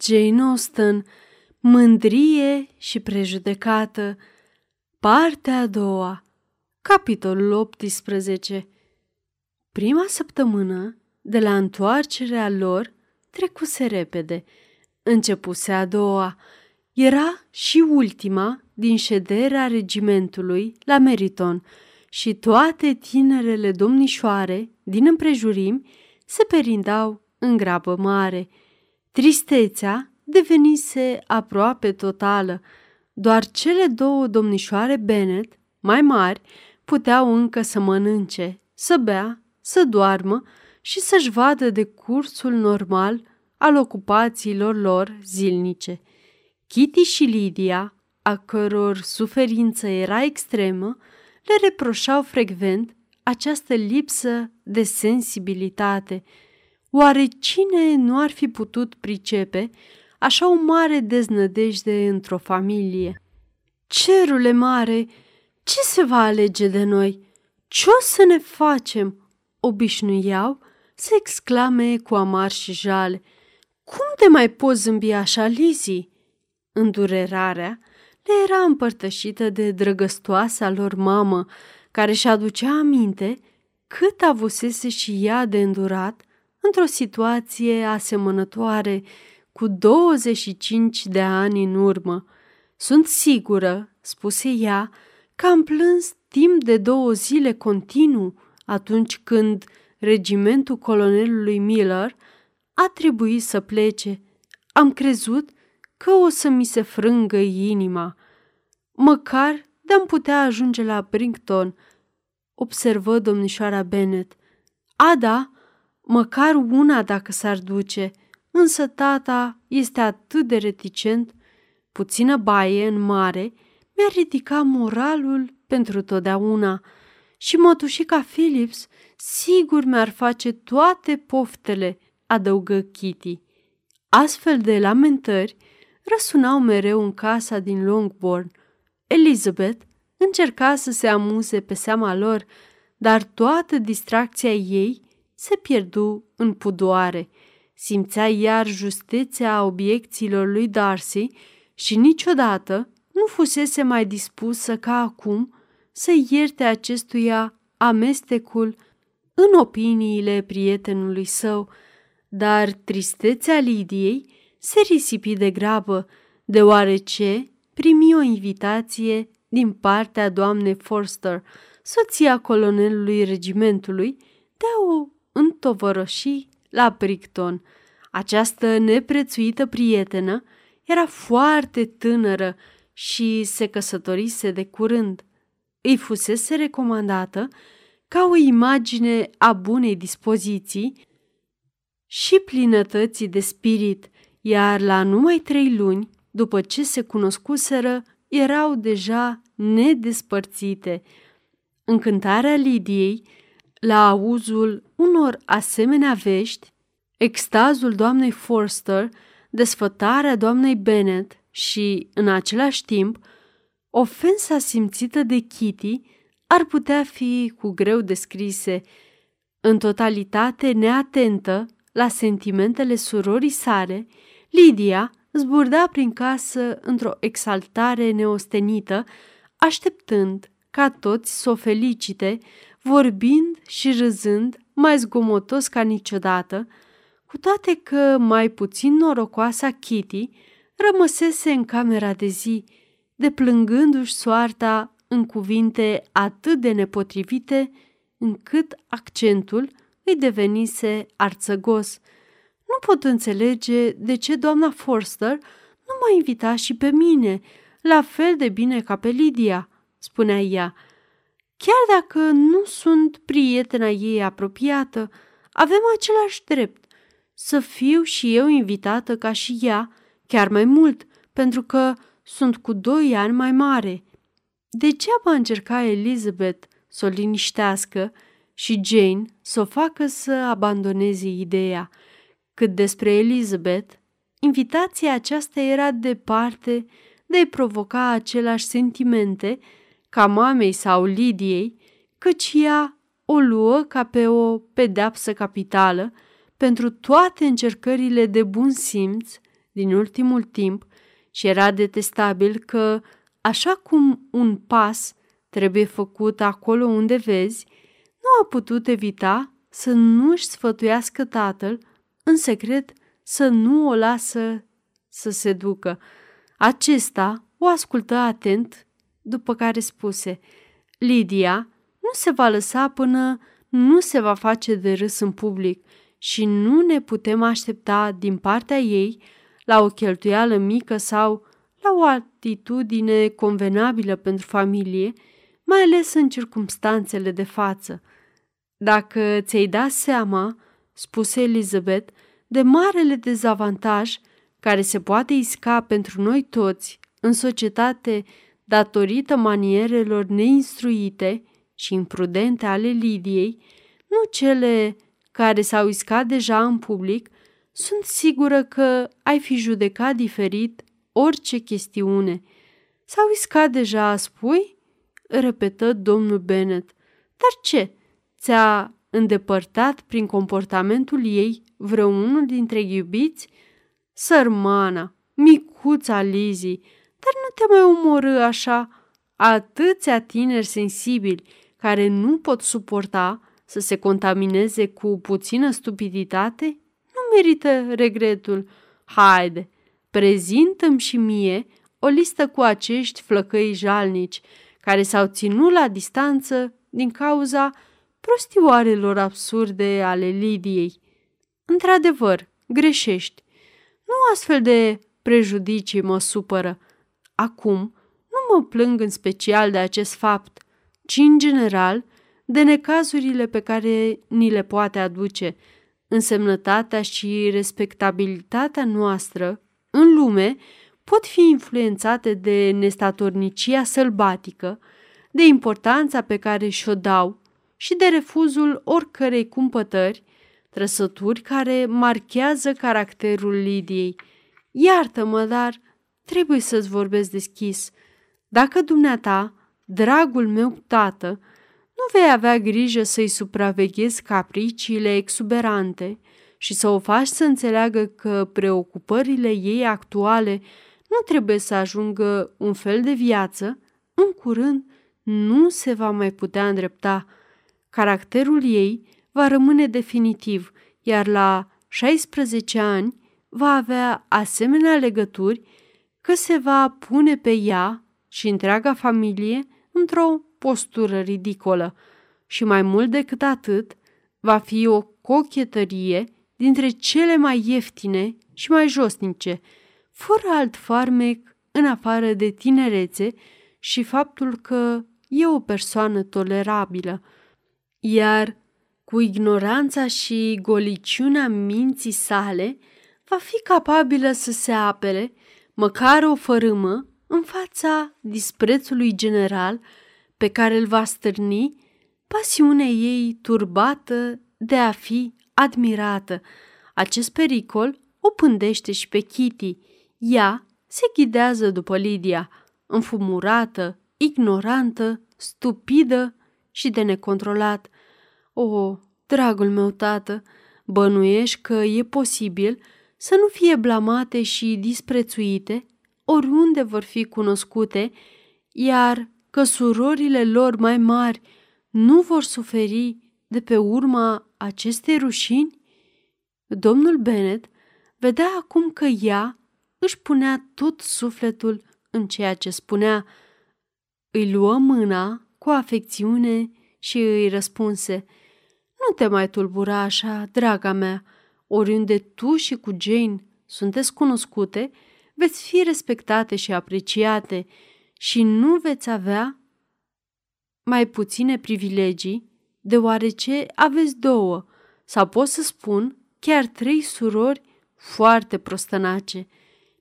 Jane Austen, Mândrie și prejudecată, partea a doua, capitolul 18. Prima săptămână de la întoarcerea lor trecuse repede. Începuse a doua. Era și ultima din șederea regimentului la Meriton și toate tinerele domnișoare din împrejurimi se perindau în grabă mare. Tristețea devenise aproape totală. Doar cele două domnișoare Bennet, mai mari, puteau încă să mănânce, să bea, să doarmă și să-și vadă de cursul normal al ocupațiilor lor zilnice. Kitty și Lydia, a căror suferință era extremă, le reproșau frecvent această lipsă de sensibilitate. Oare cine nu ar fi putut pricepe așa o mare deznădejde într-o familie? Cerule mare, ce se va alege de noi? Ce o să ne facem? Obișnuiau să exclame cu amar și jale. Cum te mai poți zâmbi așa, Lizzie? Îndurerarea le era împărtășită de drăgăstoasa lor mamă, care și aducea aminte cât avusese și ea de îndurat într-o situație asemănătoare cu 25 de ani în urmă. Sunt sigură, spuse ea, că am plâns timp de două zile continuu atunci când regimentul colonelului Miller a trebuit să plece. Am crezut că o să mi se frângă inima. Măcar de-am putea ajunge la Brington, observă domnișoara Bennet. A, da, măcar una dacă s-ar duce, însă tata este atât de reticent. Puțină baie în mare mi-a ridicat moralul pentru totdeauna și mătușica Phillips sigur mi-ar face toate poftele, adăugă Kitty. Astfel de lamentări răsunau mereu în casa din Longbourn. Elizabeth încerca să se amuze pe seama lor, dar toată distracția ei se pierdu în pudoare. Simțea iar justețea obiecțiilor lui Darcy și niciodată nu fusese mai dispusă ca acum să ierte acestuia amestecul în opiniile prietenului său, dar tristețea Lidiei se risipi de grabă, deoarece primi o invitație din partea doamnei Forster, soția colonelului regimentului, de a o întovărăși la Bricton. Această neprețuită prietenă era foarte tânără și se căsătorise de curând. Îi fusese recomandată ca o imagine a bunei dispoziții și plinătății de spirit, iar la numai trei luni, după ce se cunoscuseră, erau deja nedespărțite. Încântarea Lidiei, la auzul unor asemenea vești, extazul doamnei Forster, desfătarea doamnei Bennet și, în același timp, ofensa simțită de Kitty ar putea fi cu greu descrise. În totalitate neatentă la sentimentele surorii sale, Lidia zburda prin casă într-o exaltare neostenită, așteptând ca toți să o felicite, vorbind și râzând mai zgomotos ca niciodată, cu toate că mai puțin norocoasa Kitty rămăsese în camera de zi, deplângându-și soarta în cuvinte atât de nepotrivite, încât accentul îi devenise arțăgos. Nu pot înțelege de ce doamna Forster nu m-a invitat și pe mine, la fel de bine ca pe Lydia, spunea ea. Chiar dacă nu sunt prietena ei apropiată, avem același drept să fiu și eu invitată ca și ea, chiar mai mult, pentru că sunt cu doi ani mai mare. Degeaba încerca Elizabeth să o liniștească și Jane să o facă să abandoneze ideea. Cât despre Elizabeth, invitația aceasta era departe de a provoca aceleași sentimente ca mamei sau Lidiei, căci ea o luă ca pe o pedeapsă capitală pentru toate încercările de bun simț din ultimul timp și era detestabil că, așa cum un pas trebuie făcut acolo unde vezi, nu a putut evita să nu-și sfătuiască tatăl în secret să nu o lasă să se ducă. Acesta o ascultă atent, după care spuse, Lidia nu se va lăsa până nu se va face de râs în public și nu ne putem aștepta din partea ei la o cheltuială mică sau la o atitudine convenabilă pentru familie, mai ales în circumstanțele de față. Dacă ți-ai dat seama, spuse Elizabeth, de marele dezavantaj care se poate isca pentru noi toți în societate datorită manierelor neinstruite și imprudente ale Lidiei, nu cele care s-au iscat deja în public, sunt sigură că ai fi judecat diferit orice chestiune. S-au iscat deja, spui? repetă domnul Bennet. Dar ce? Ți-a îndepărtat prin comportamentul ei vreunul dintre iubiți? Sărmana, micuța Lizzie, dar nu te mai omorâ așa. Atâția tineri sensibili care nu pot suporta să se contamineze cu puțină stupiditate, nu merită regretul. Haide, prezintăm și mie o listă cu acești flăcăi jalnici care s-au ținut la distanță din cauza prostioarelor absurde ale Lidiei. Într-adevăr, greșești. Nu astfel de prejudicii mă supără. Acum nu mă plâng în special de acest fapt, ci în general de necazurile pe care ni le poate aduce. Însemnătatea și respectabilitatea noastră în lume pot fi influențate de nestatornicia sălbatică, de importanța pe care și-o dau și de refuzul oricărei cumpătări, trăsături care marchează caracterul Lidiei. Iartă-mă, dar trebuie să-ți vorbesc deschis. Dacă dumneata, dragul meu tată, nu vei avea grijă să-i supraveghezi capriciile exuberante și să o faci să înțeleagă că preocupările ei actuale nu trebuie să ajungă un fel de viață, în curând nu se va mai putea îndrepta. Caracterul ei va rămâne definitiv, iar la 16 ani va avea asemenea legături că se va pune pe ea și întreaga familie într-o postură ridicolă și mai mult decât atât, va fi o cochetărie dintre cele mai ieftine și mai josnice, fără alt farmec în afară de tinerețe și faptul că e o persoană tolerabilă. Iar cu ignoranța și goliciunea minții sale, va fi capabilă să se apere, măcar o fărâmă, în fața disprețului general pe care îl va stârni pasiunea ei turbată de a fi admirată. Acest pericol o pândește și pe Kitty. Ea se ghidează după Lydia, înfumurată, ignorantă, stupidă și de necontrolat. O, dragul meu tată, bănuiești că e posibil să nu fie blamate și disprețuite oriunde vor fi cunoscute, iar că surorile lor mai mari nu vor suferi de pe urma acestei rușini? Domnul Bennet vedea acum că ea își punea tot sufletul în ceea ce spunea. Îi luă mâna cu afecțiune și îi răspunse – nu te mai tulbura așa, draga mea. Oriunde tu și cu Jane sunteți cunoscute, veți fi respectate și apreciate și nu veți avea mai puține privilegii, deoarece aveți două, sau pot să spun chiar trei surori foarte prostănace.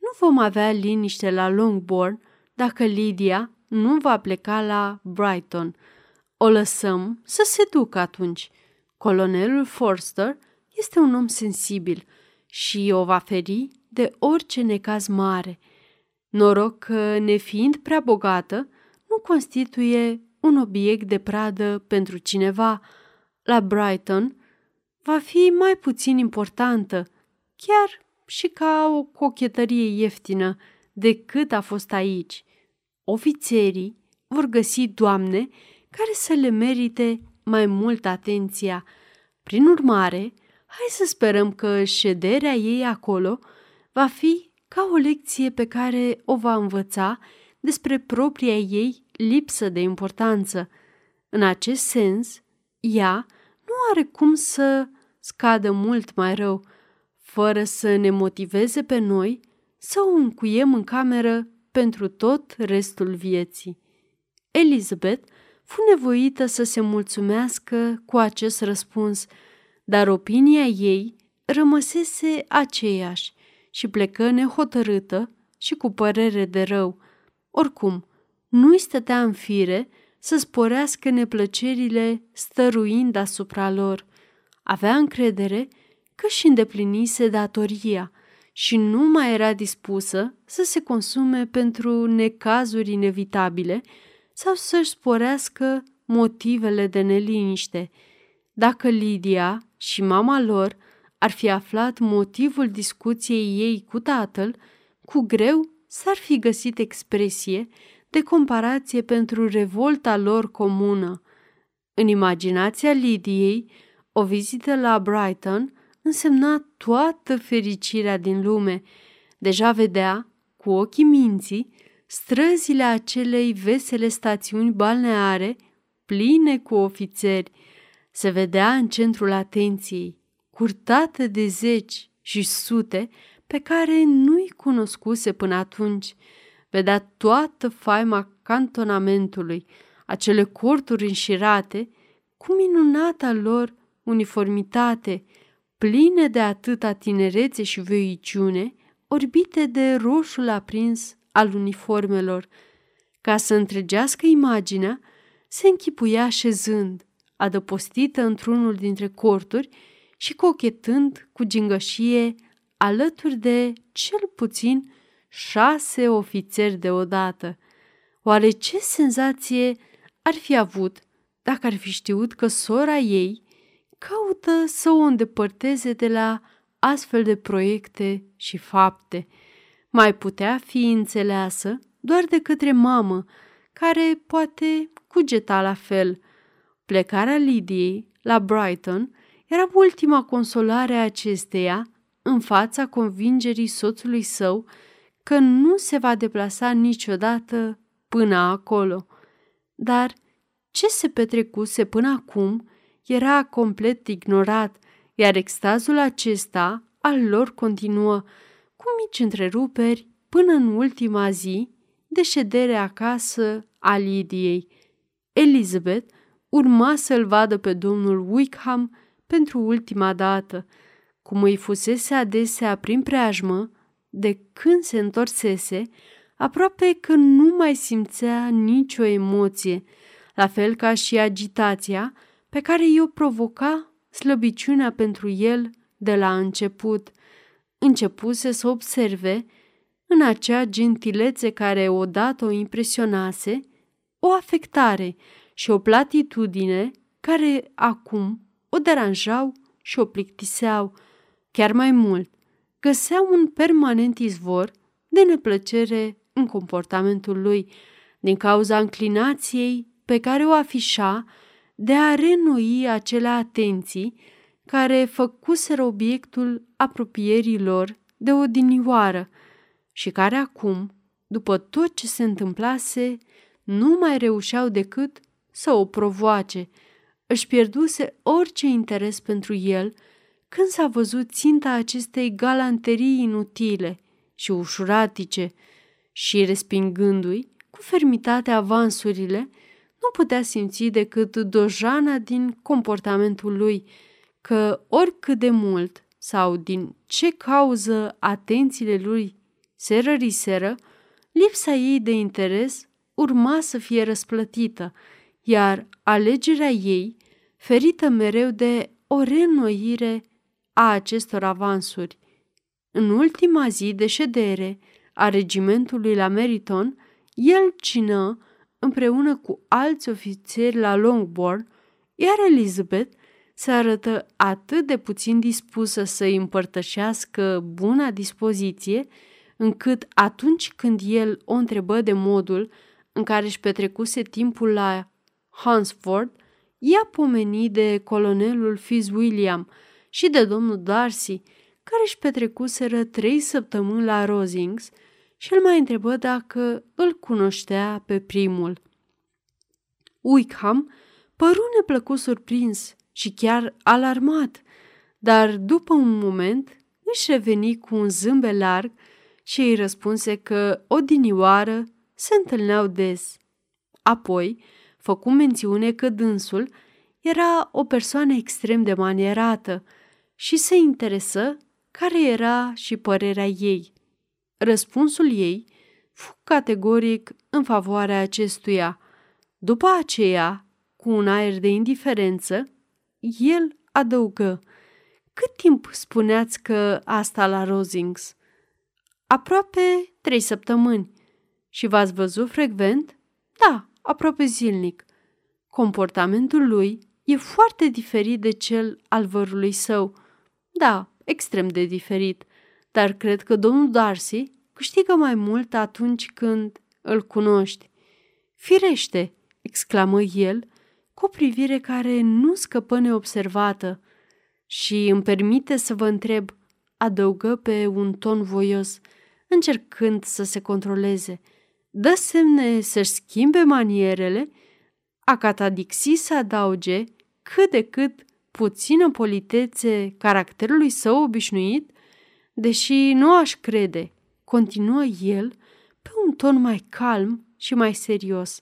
Nu vom avea liniște la Longbourn dacă Lydia nu va pleca la Brighton. O lăsăm să se ducă atunci. Colonelul Forster este un om sensibil și o va feri de orice necaz mare. Noroc că, nefiind prea bogată, nu constituie un obiect de pradă pentru cineva. La Brighton va fi mai puțin importantă, chiar și ca o cochetărie ieftină decât a fost aici. Ofițerii vor găsi doamne care să le merite mai mult atenția. Prin urmare, hai să sperăm că șederea ei acolo va fi ca o lecție pe care o va învăța despre propria ei lipsă de importanță. În acest sens, ea nu are cum să scadă mult mai rău, fără să ne motiveze pe noi să o încuiem în cameră pentru tot restul vieții. Elizabeth fu nevoită să se mulțumească cu acest răspuns, dar opinia ei rămăsese aceeași și plecă nehotărâtă și cu părere de rău. Oricum, nu-i stătea în fire să sporească neplăcerile stăruind asupra lor. Avea încredere că și îndeplinise datoria și nu mai era dispusă să se consume pentru necazuri inevitabile sau să-și sporească motivele de neliniște. Dacă Lidia și mama lor ar fi aflat motivul discuției ei cu tatăl, cu greu s-ar fi găsit expresie de comparație pentru revolta lor comună. În imaginația Lidiei, o vizită la Brighton însemna toată fericirea din lume. Deja vedea, cu ochii minții, străzile acelei vesele stațiuni balneare, pline cu ofițeri. Se vedea în centrul atenției, curtată de zeci și sute pe care nu-i cunoscuse până atunci. Vedea toată faima cantonamentului, acele corturi înșirate, cu minunata lor uniformitate, pline de atâta tinerețe și veiciune, orbite de roșul aprins al uniformelor. Ca să întregească imaginea, se închipuia șezând, adăpostită într-unul dintre corturi și cochetând cu gingășie alături de cel puțin șase ofițeri deodată. Oare ce senzație ar fi avut dacă ar fi știut că sora ei caută să o îndepărteze de la astfel de proiecte și fapte. Mai putea fi înțeleasă doar de către mamă, care poate cugeta la fel. Plecarea Lidiei la Brighton era ultima consolare a acesteia în fața convingerii soțului său că nu se va deplasa niciodată până acolo. Dar ce se petrecuse până acum era complet ignorat, iar extazul acesta al lor continuă, cu mici întreruperi, până în ultima zi de ședere acasă a Lidiei. Elizabeth urma să-l vadă pe domnul Wickham pentru ultima dată, cum îi fusese adesea prin preajmă, de când se întorsese, aproape că nu mai simțea nicio emoție, la fel ca și agitația pe care i-o provoca slăbiciunea pentru el de la început. Începuse să observe, în acea gentilețe care odată o impresionase, o afectare și o platitudine care acum o deranjau și o plictiseau. Chiar mai mult, găseau un permanent izvor de neplăcere în comportamentul lui, din cauza înclinației pe care o afișa de a renoi acele atenții care făcuseră obiectul apropierii lor de o dinioară și care acum, după tot ce se întâmplase, nu mai reușeau decât să o provoace. Își pierduse orice interes pentru el când s-a văzut ținta acestei galanterii inutile și ușuratice și, respingându-i cu fermitate avansurile, nu putea simți decât dojana din comportamentul lui, că oricât de mult sau din ce cauză atențiile lui se răriseră, lipsa ei de interes urma să fie răsplătită, iar alegerea ei, ferită mereu de o reînnoire a acestor avansuri. În ultima zi de ședere a regimentului la Meriton, el cină împreună cu alți ofițeri la Longbourn, iar Elizabeth se arătă atât de puțin dispusă să îi împărtășească buna dispoziție, încât atunci când el o întrebă de modul în care își petrecuse timpul la Hansford, ea pomeni de colonelul Fitzwilliam și de domnul Darcy, care își petrecuseră trei săptămâni la Rosings și îl mai întrebă dacă îl cunoștea pe primul. Wickham păru neplăcut surprins și chiar alarmat, dar după un moment își reveni cu un zâmbet larg și îi răspunse că odinioară se întâlneau des. Apoi, făcu mențiune că dânsul era o persoană extrem de manierată și se interesă care era și părerea ei. Răspunsul ei fu categoric în favoarea acestuia. După aceea, cu un aer de indiferență, el adăugă, Cât timp spuneați că asta la Rosings?" Aproape trei săptămâni. Și v-ați văzut frecvent? Da, aproape zilnic. Comportamentul lui e foarte diferit de cel al vărului său. Da, extrem de diferit. Dar cred că domnul Darcy câștigă mai mult atunci când îl cunoști. Firește, exclamă el, cu o privire care nu scăpă neobservată. Și îmi permite să vă întreb, adăugă pe un ton voios, încercând să se controleze. Dă semne să-și schimbe manierele, a catadixi să adauge cât de cât puțină politețe caracterului său obișnuit, deși nu aș crede, continuă el pe un ton mai calm și mai serios,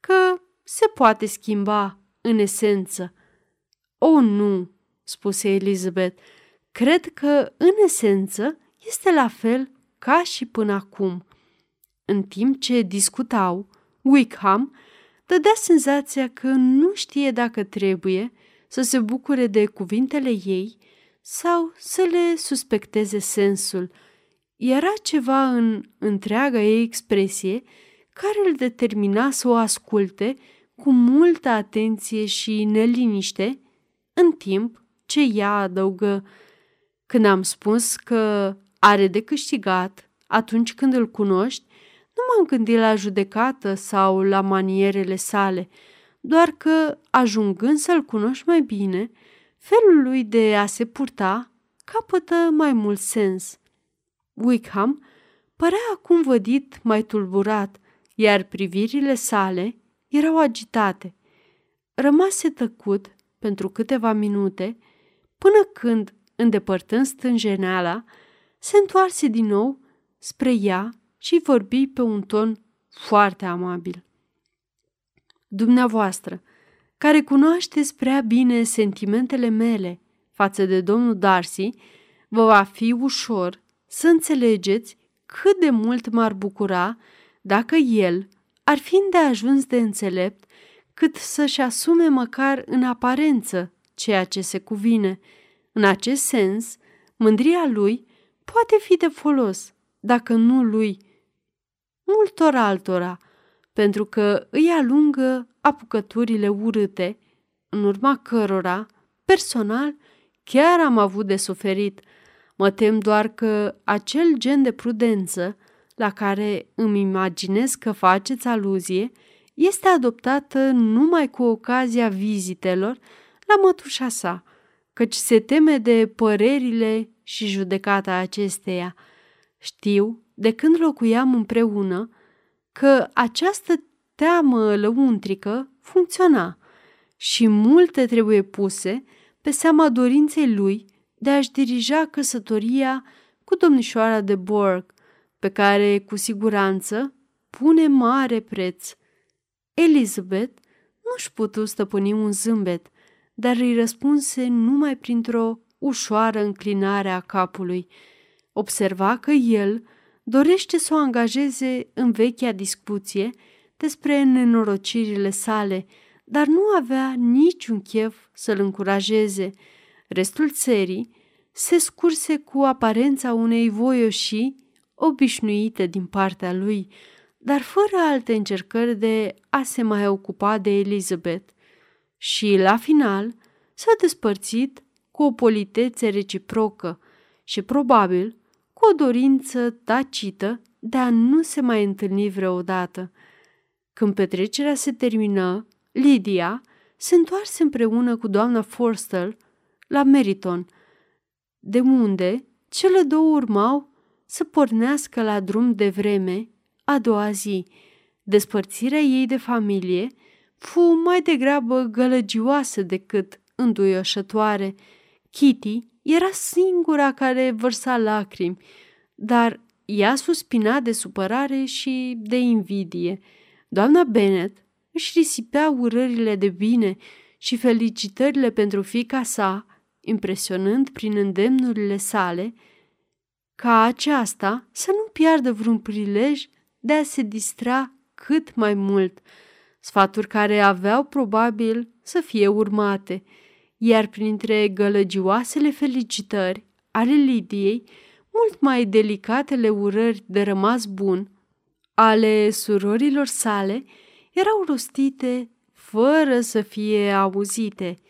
că se poate schimba în esență. O, nu, spuse Elizabeth, cred că în esență este la fel ca și până acum. În timp ce discutau, Wickham dădea senzația că nu știe dacă trebuie să se bucure de cuvintele ei sau să le suspecteze sensul. Era ceva în întreaga ei expresie care îl determina să o asculte cu multă atenție și neliniște, în timp ce ea adăugă Când am spus că are de câștigat atunci când îl cunoști, nu m-am gândit la judecată sau la manierele sale, doar că, ajungând să-l cunoști mai bine, felul lui de a se purta capătă mai mult sens. Wickham părea acum vădit mai tulburat, iar privirile sale erau agitate. Rămase tăcut pentru câteva minute, până când, îndepărtând stânjeneala, se întoarse din nou spre ea și vorbi pe un ton foarte amabil. Dumneavoastră, care cunoașteți prea bine sentimentele mele față de domnul Darcy, vă va fi ușor să înțelegeți cât de mult m-ar bucura dacă el ar fi de ajuns de înțelept cât să-și asume măcar în aparență ceea ce se cuvine. În acest sens, mândria lui poate fi de folos, dacă nu lui, multor altora, pentru că îi alungă apucăturile urâte, în urma cărora, personal, chiar am avut de suferit. Mă tem doar că acel gen de prudență la care îmi imaginez că faceți aluzie este adoptată numai cu ocazia vizitelor la mătușa sa, căci se teme de părerile și judecata acesteia. Știu, de când locuiam împreună, că această teamă lăuntrică funcționa și multe trebuie puse pe seama dorinței lui de a-și dirija căsătoria cu domnișoara de Borg, pe care, cu siguranță, pune mare preț. Elizabeth nu-și putu stăpâni un zâmbet, dar îi răspunse numai printr-o ușoară înclinare a capului. Observa că el dorește să o angajeze în vechea discuție despre nenorocirile sale, dar nu avea niciun chef să-l încurajeze. Restul țării se scurse cu aparența unei voioșii obișnuite din partea lui, dar fără alte încercări de a se mai ocupa de Elizabeth. Și, la final, s-a despărțit cu o politețe reciprocă și probabil cu o dorință tacită de a nu se mai întâlni vreodată. Când petrecerea se termină, Lydia se întoarse împreună cu doamna Forster la Meriton, de unde cele două urmau să pornească la drum de vreme a doua zi. Despărțirea ei de familie fu mai degrabă gălăgioasă decât înduioșătoare. Kitty era singura care vărsa lacrimi, dar ea suspina de supărare și de invidie. Doamna Bennet își risipea urările de bine și felicitările pentru fica sa, impresionând prin îndemnurile sale, ca aceasta să nu piardă vreun prilej de a se distra cât mai mult, sfaturi care aveau probabil să fie urmate, iar printre gălăgioasele felicitări ale Lidiei, mult mai delicatele urări de rămas bun ale surorilor sale erau rostite fără să fie auzite –